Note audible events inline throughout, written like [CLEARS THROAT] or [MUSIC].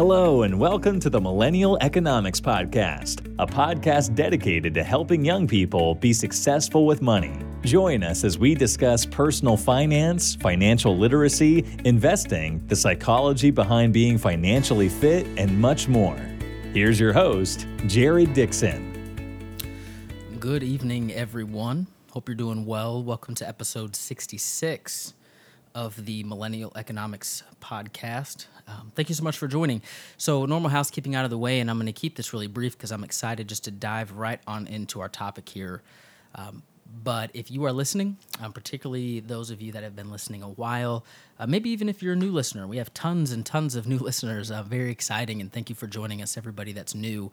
Hello, and welcome to the Millennial Economics Podcast, a podcast dedicated to helping young people be successful with money. Join us as we discuss personal finance, financial literacy, investing, the psychology behind being financially fit, and much more. Here's your host, Jared Dixon. Good evening, everyone. Hope you're doing well. Welcome to episode 66 of the Millennial Economics Podcast. Um, thank you so much for joining. So, normal housekeeping out of the way, and I'm going to keep this really brief because I'm excited just to dive right on into our topic here. Um, but if you are listening, um, particularly those of you that have been listening a while, uh, maybe even if you're a new listener, we have tons and tons of new [LAUGHS] listeners. Uh, very exciting, and thank you for joining us, everybody that's new.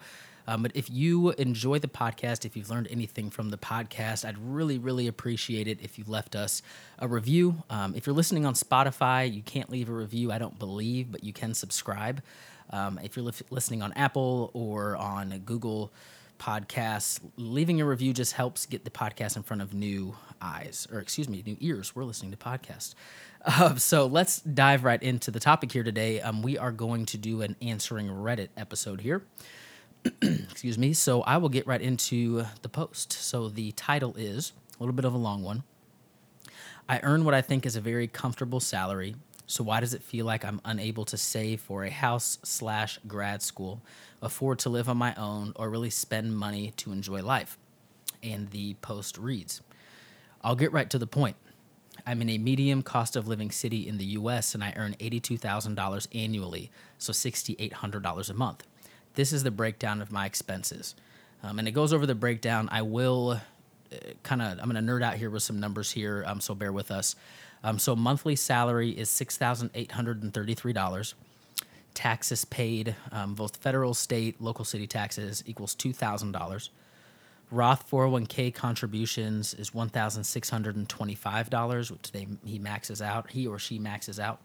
Um, but if you enjoy the podcast, if you've learned anything from the podcast, I'd really, really appreciate it if you left us a review. Um, if you're listening on Spotify, you can't leave a review, I don't believe, but you can subscribe. Um, if you're li- listening on Apple or on Google Podcasts, leaving a review just helps get the podcast in front of new eyes, or excuse me, new ears. We're listening to podcasts. Uh, [LAUGHS] so let's dive right into the topic here today. Um, we are going to do an answering Reddit episode here. [CLEARS THROAT] excuse me. So I will get right into the post. So the title is a little bit of a long one. I earn what I think is a very comfortable salary. So why does it feel like I'm unable to save for a house slash grad school, afford to live on my own, or really spend money to enjoy life? And the post reads, I'll get right to the point. I'm in a medium cost of living city in the US and I earn $82,000 annually, so $6,800 a month. This is the breakdown of my expenses. Um, and it goes over the breakdown. I will uh, kind of, I'm going to nerd out here with some numbers here, um, so bear with us. Um, so monthly salary is $6,833. Taxes paid, um, both federal, state, local city taxes equals $2,000. Roth 401k contributions is $1,625, which they, he maxes out, he or she maxes out.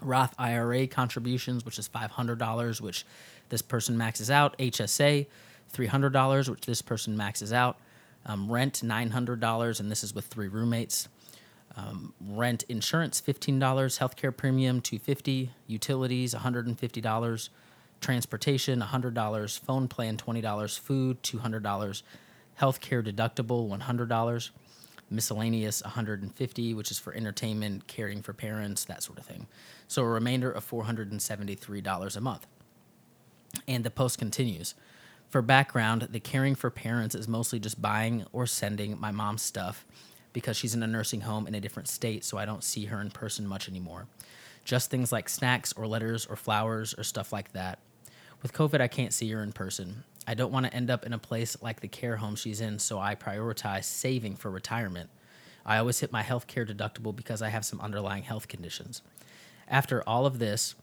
Roth IRA contributions, which is $500, which this person maxes out. HSA, $300, which this person maxes out. Um, rent, $900, and this is with three roommates. Um, rent insurance, $15. Healthcare premium, 250. Utilities, $150. Transportation, $100. Phone plan, $20. Food, $200. Healthcare deductible, $100 miscellaneous 150 which is for entertainment caring for parents that sort of thing so a remainder of $473 a month and the post continues. For background, the caring for parents is mostly just buying or sending my mom's stuff because she's in a nursing home in a different state, so I don't see her in person much anymore. Just things like snacks or letters or flowers or stuff like that. With COVID, I can't see her in person. I don't want to end up in a place like the care home she's in, so I prioritize saving for retirement. I always hit my health care deductible because I have some underlying health conditions. After all of this,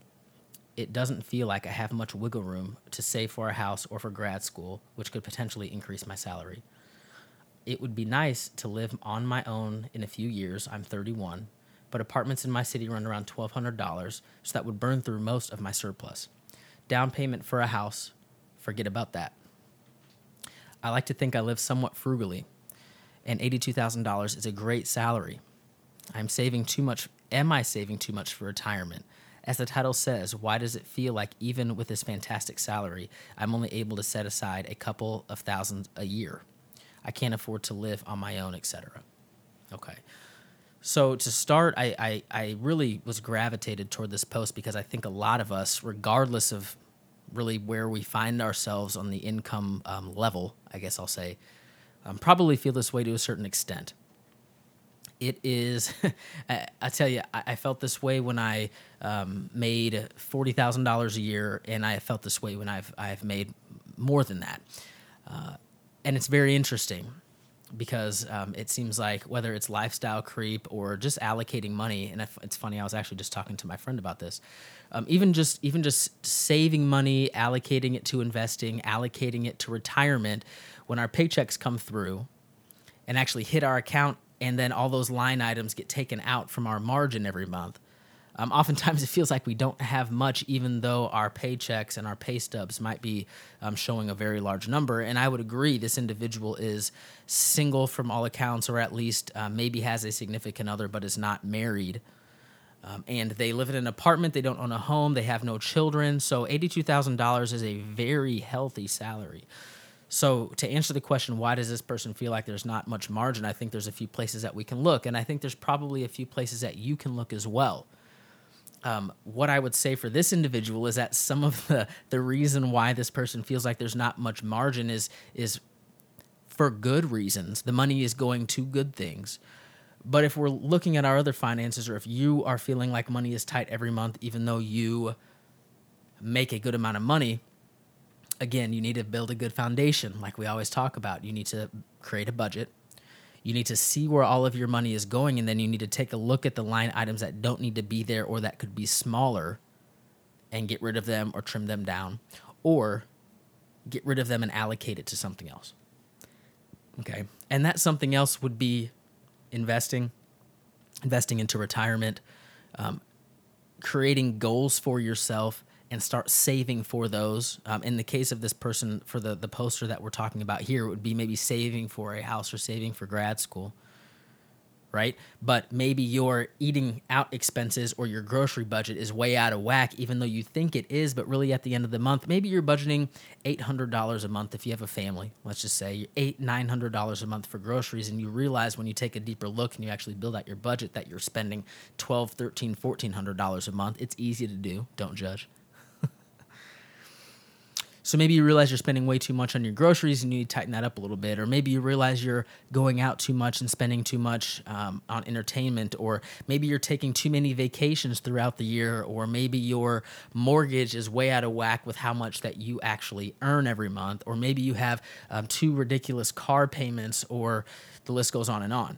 it doesn't feel like I have much wiggle room to save for a house or for grad school, which could potentially increase my salary. It would be nice to live on my own in a few years. I'm 31, but apartments in my city run around $1,200, so that would burn through most of my surplus. Down payment for a house, forget about that. I like to think I live somewhat frugally, and $82,000 is a great salary. I'm saving too much. Am I saving too much for retirement? As the title says, why does it feel like even with this fantastic salary, I'm only able to set aside a couple of thousands a year? I can't afford to live on my own, etc. Okay. So to start, I, I, I really was gravitated toward this post because I think a lot of us, regardless of really where we find ourselves on the income um, level, I guess I'll say, um, probably feel this way to a certain extent. It is [LAUGHS] I, I, tell you I, I, felt this way when i um, made $40000 a year and i felt this way when i've, I've made more than that. Uh, and it's very interesting because um, it seems like whether it's lifestyle creep or just allocating money and it's funny i was actually just talking to my friend about this um, even just even just saving money allocating it to investing allocating it to retirement when our paychecks come through and actually hit our account and then all those line items get taken out from our margin every month. Um, oftentimes, it feels like we don't have much, even though our paychecks and our pay stubs might be um, showing a very large number. And I would agree, this individual is single from all accounts, or at least uh, maybe has a significant other but is not married. Um, and they live in an apartment, they don't own a home, they have no children. So $82,000 is a very healthy salary. So, to answer the question, why does this person feel like there's not much margin? I think there's a few places that we can look, and I think there's probably a few places that you can look as well. Um, what I would say for this individual is that some of the the reason why this person feels like there's not much margin is is for good reasons. The money is going to good things. But if we're looking at our other finances, or if you are feeling like money is tight every month, even though you make a good amount of money, again, you need to build a good foundation, like we always talk about. You need to create a budget. You need to see where all of your money is going, and then you need to take a look at the line items that don't need to be there or that could be smaller and get rid of them or trim them down, or get rid of them and allocate it to something else. Okay. And that something else would be investing, investing into retirement, um, creating goals for yourself and start saving for those. Um, in the case of this person, for the the poster that we're talking about here, it would be maybe saving for a house or saving for grad school right? But maybe your eating out expenses or your grocery budget is way out of whack, even though you think it is, but really at the end of the month, maybe you're budgeting $800 a month if you have a family. Let's just say eight, $900 a month for groceries. And you realize when you take a deeper look and you actually build out your budget that you're spending $12, $13, $1,400 a month. It's easy to do. Don't judge. So maybe you realize you're spending way too much on your groceries and you need to tighten that up a little bit. Or maybe you realize you're going out too much and spending too much um, on entertainment. Or maybe you're taking too many vacations throughout the year. Or maybe your mortgage is way out of whack with how much that you actually earn every month. Or maybe you have um, two ridiculous car payments, or the list goes on and on.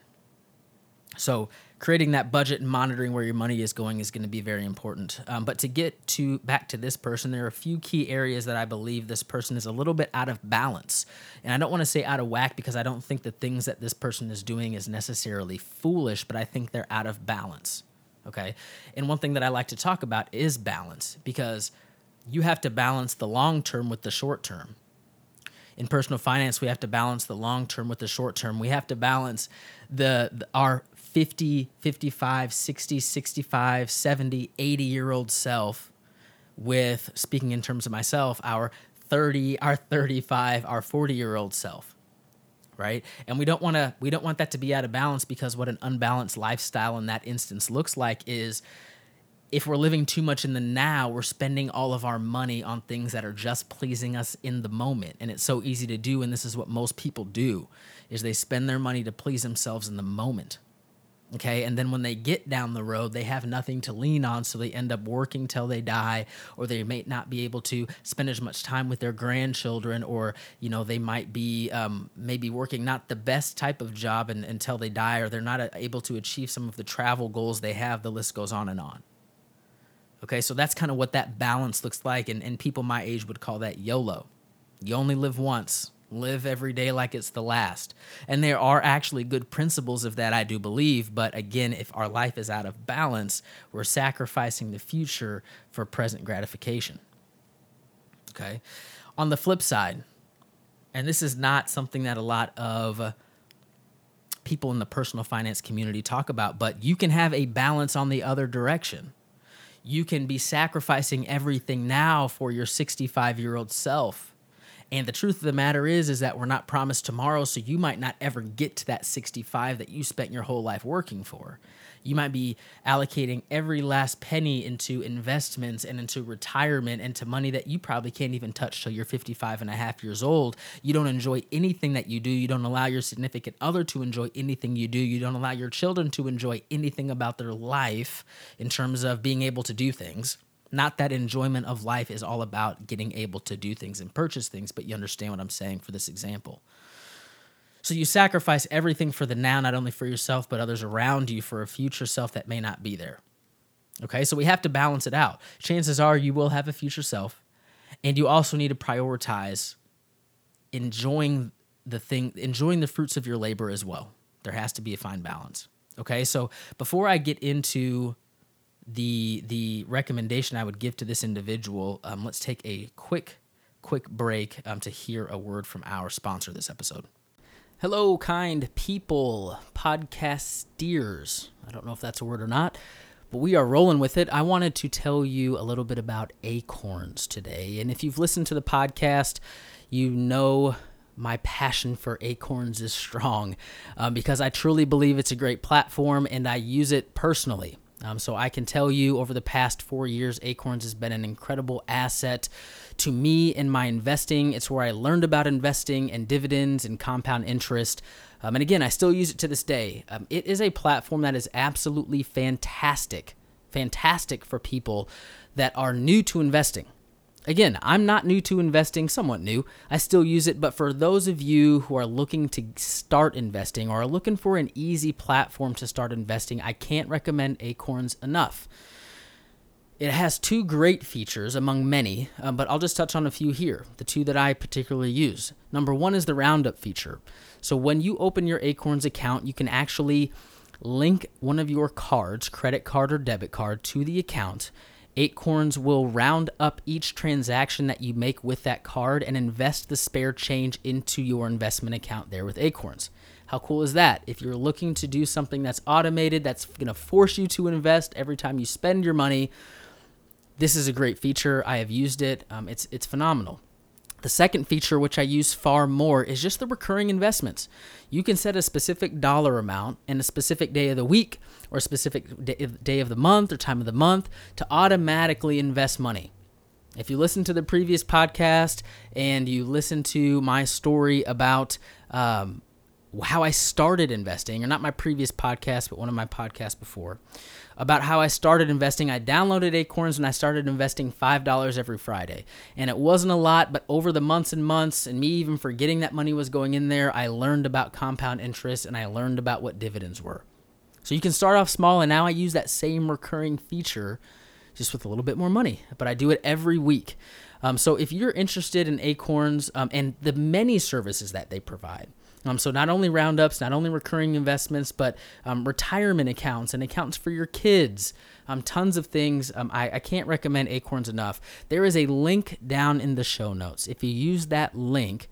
So creating that budget and monitoring where your money is going is going to be very important. Um, but to get to back to this person, there are a few key areas that I believe this person is a little bit out of balance. And I don't want to say out of whack because I don't think the things that this person is doing is necessarily foolish, but I think they're out of balance. Okay. And one thing that I like to talk about is balance because you have to balance the long term with the short term in personal finance we have to balance the long term with the short term we have to balance the, the, our 50, 55, 60, 65, 70, 80 year old self with, speaking in terms of myself, our 30, our 35, our 40 year old self. Right. And we don't want to, we don't want that to be out of balance because what an unbalanced lifestyle in that instance looks like is if we're living too much in the now, we're spending all of our money on things that are just pleasing us in the moment. And it's so easy to do. And this is what most people do is they spend their money to please themselves in the moment Okay. And then when they get down the road, they have nothing to lean on. So they end up working till they die, or they may not be able to spend as much time with their grandchildren, or, you know, they might be um, maybe working not the best type of job and, until they die, or they're not able to achieve some of the travel goals they have. The list goes on and on. Okay. So that's kind of what that balance looks like. And, and people my age would call that YOLO. You only live once live every day like it's the last. And there are actually good principles of that, I do believe. But again, if our life is out of balance, we're sacrificing the future for present gratification. Okay. On the flip side, and this is not something that a lot of people in the personal finance community talk about, but you can have a balance on the other direction. You can be sacrificing everything now for your 65 year old self and the truth of the matter is, is that we're not promised tomorrow, so you might not ever get to that 65 that you spent your whole life working for. You might be allocating every last penny into investments and into retirement and to money that you probably can't even touch till you're 55 and a half years old. You don't enjoy anything that you do. You don't allow your significant other to enjoy anything you do. You don't allow your children to enjoy anything about their life in terms of being able to do things not that enjoyment of life is all about getting able to do things and purchase things, but you understand what I'm saying for this example. So you sacrifice everything for the now, not only for yourself, but others around you for a future self that may not be there. Okay, so we have to balance it out. Chances are you will have a future self, and you also need to prioritize enjoying the thing, enjoying the fruits of your labor as well. There has to be a fine balance. Okay, so before I get into the the recommendation I would give to this individual. Um, let's take a quick quick break um, to hear a word from our sponsor this episode. Hello, kind people, podcast steers. I don't know if that's a word or not, But we are rolling with it. I wanted to tell you a little bit about acorns today. And if you've listened to the podcast, you know my passion for acorns is strong um, because I truly believe it's a great platform and I use it personally. Um, so I can tell you over the past four years, Acorns has been an incredible asset to me in my investing. It's where I learned about investing and dividends and compound interest. Um, and again, I still use it to this day. Um, it is a platform that is absolutely fantastic, fantastic for people that are new to investing. Again, I'm not new to investing, somewhat new. I still use it, but for those of you who are looking to start investing or are looking for an easy platform to start investing, I can't recommend Acorns enough. It has two great features among many, uh, but I'll just touch on a few here, the two that I particularly use. Number one is the roundup feature. So when you open your Acorns account, you can actually link one of your cards, credit card or debit card, to the account Acorns will round up each transaction that you make with that card and invest the spare change into your investment account there with Acorns. How cool is that? If you're looking to do something that's automated, that's going to force you to invest every time you spend your money, this is a great feature. I have used it. Um, it's it's phenomenal. The second feature, which I use far more, is just the recurring investments. You can set a specific dollar amount and a specific day of the week or a specific day of the month or time of the month to automatically invest money. If you listen to the previous podcast and you listen to my story about um, how I started investing, or not my previous podcast, but one of my podcasts before, about how I started investing. I downloaded Acorns and I started investing $5 every Friday. And it wasn't a lot, but over the months and months, and me even forgetting that money was going in there, I learned about compound interest and I learned about what dividends were. So you can start off small, and now I use that same recurring feature just with a little bit more money, but I do it every week. Um, so if you're interested in Acorns um, and the many services that they provide, um, so not only roundups, not only recurring investments, but um, retirement accounts and accounts for your kids. Um, tons of things. Um, I, I can't recommend Acorns enough. There is a link down in the show notes. If you use that link,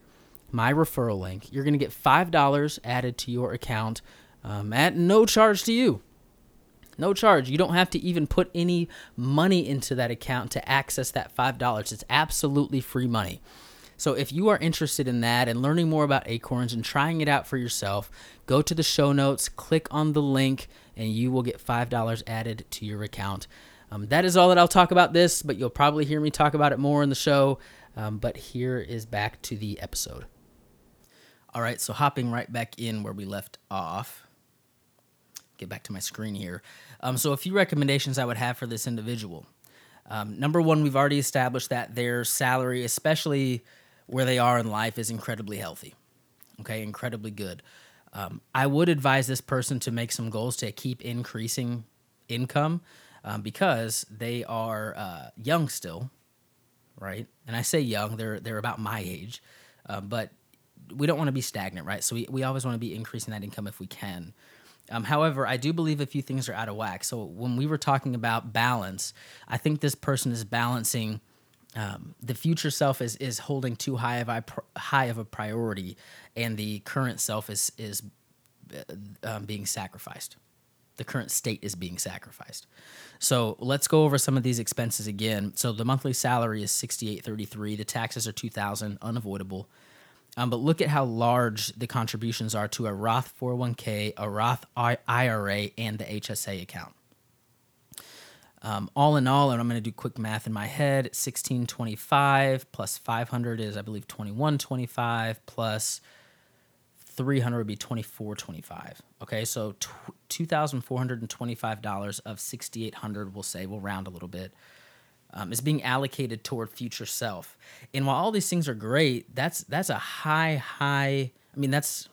my referral link, you're going to get $5 added to your account um, at no charge to you. No charge. You don't have to even put any money into that account to access that $5. It's absolutely free money. So if you are interested in that and learning more about Acorns and trying it out for yourself, go to the show notes, click on the link, and you will get $5 added to your account. Um, that is all that I'll talk about this, but you'll probably hear me talk about it more in the show. Um, but here is back to the episode. All right, so hopping right back in where we left off. Get back to my screen here. Um, so, a few recommendations I would have for this individual. Um, number one, we've already established that their salary, especially where they are in life is incredibly healthy. Okay, incredibly good. Um, I would advise this person to make some goals to keep increasing income um, because they are uh, young still, right? And I say young; they're they're about my age, uh, but we don't want to be stagnant, right? So we, we always want to be increasing that income if we can. Um, however, I do believe a few things are out of whack. So when we were talking about balance, I think this person is balancing um, the future self is is holding too high of a high of a priority, and the current self is is uh, um, being sacrificed. The current state is being sacrificed. So let's go over some of these expenses again. So the monthly salary is sixty eight thirty three. The taxes are two thousand, unavoidable. Um, but look at how large the contributions are to a Roth 401k, a Roth IRA, and the HSA account. Um, all in all, and I'm going to do quick math in my head 1625 plus 500 is, I believe, 2125 plus 300 would be 2425. Okay, so $2,425 of 6800 we'll say, we'll round a little bit, um, is being allocated toward future self. And while all these things are great, that's that's a high, high, I mean, that's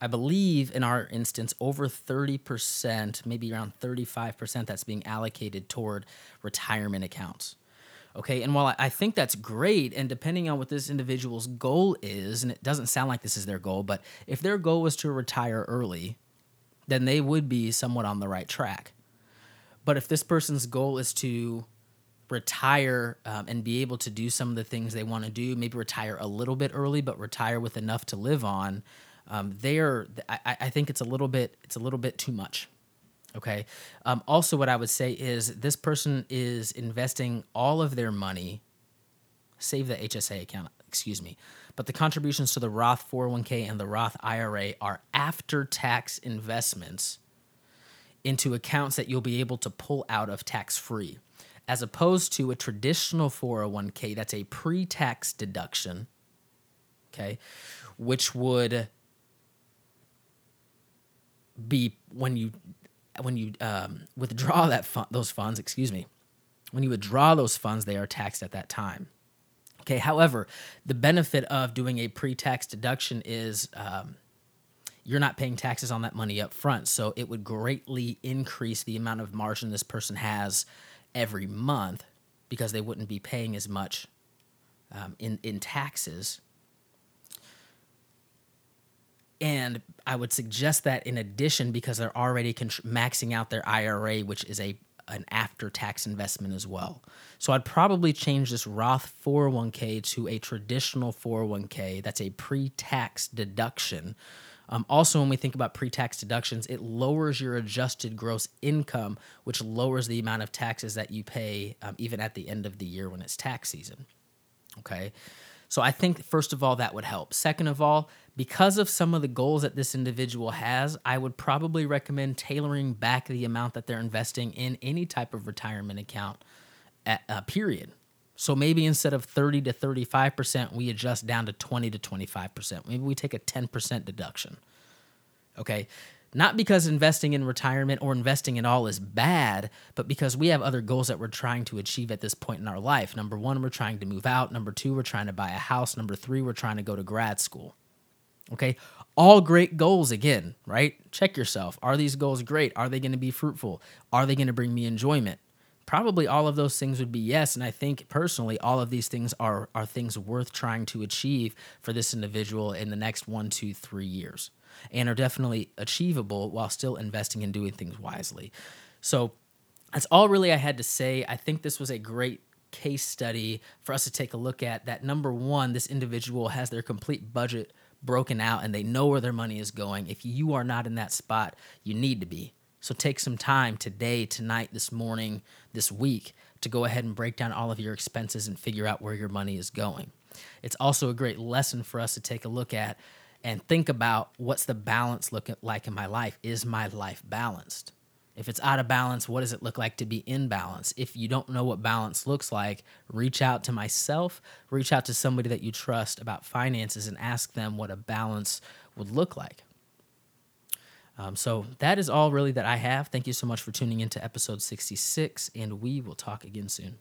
I believe in our instance, over 30%, maybe around 35% that's being allocated toward retirement accounts. Okay, and while I think that's great, and depending on what this individual's goal is, and it doesn't sound like this is their goal, but if their goal was to retire early, then they would be somewhat on the right track. But if this person's goal is to retire um, and be able to do some of the things they want to do, maybe retire a little bit early, but retire with enough to live on, um, there I, I think it's a little bit it's a little bit too much Okay. Um, also, what I would say is this person is investing all of their money, save the HSA account, excuse me, but the contributions to the Roth 401k and the Roth IRA are after tax investments into accounts that you'll be able to pull out of tax free, as opposed to a traditional 401k that's a pre tax deduction, okay, which would be when you when you um, withdraw that fun, those funds, excuse me, when you withdraw those funds, they are taxed at that time. Okay. However, the benefit of doing a pre-tax deduction is um, you're not paying taxes on that money up front, so it would greatly increase the amount of margin this person has every month because they wouldn't be paying as much um, in in taxes and I would suggest that in addition, because they're already maxing out their IRA, which is a an after tax investment as well. So I'd probably change this Roth 401k to a traditional 401k that's a pre tax deduction. Um, also, when we think about pre tax deductions, it lowers your adjusted gross income, which lowers the amount of taxes that you pay um, even at the end of the year when it's tax season. Okay. So I think, first of all, that would help. Second of all, because of some of the goals that this individual has, I would probably recommend tailoring back the amount that they're investing in any type of retirement account, at, uh, period. So maybe instead of 30 to 35%, we adjust down to 20 to 25%. Maybe we take a 10% deduction. Okay. Not because investing in retirement or investing in all is bad, but because we have other goals that we're trying to achieve at this point in our life. Number one, we're trying to move out. Number two, we're trying to buy a house. Number three, we're trying to go to grad school. Okay. All great goals again, right? Check yourself. Are these goals great? Are they going to be fruitful? Are they going to bring me enjoyment? Probably all of those things would be yes. And I think personally, all of these things are, are things worth trying to achieve for this individual in the next one, two, three years and are definitely achievable while still investing and doing things wisely. So that's all really I had to say. I think this was a great case study for us to take a look at that number one, this individual has their complete budget broken out and they know where their money is going. If you are not in that spot, you need to be. So take some time today, tonight, this morning, this week to go ahead and break down all of your expenses and figure out where your money is going. It's also a great lesson for us to take a look at and think about what's the balance look like in my life? Is my life balanced? If it's out of balance, what does it look like to be in balance? If you don't know what balance looks like, reach out to myself, reach out to somebody that you trust about finances and ask them what a balance would look like. Um, so that is all really that I have. Thank you so much for tuning into episode 66, and we will talk again soon.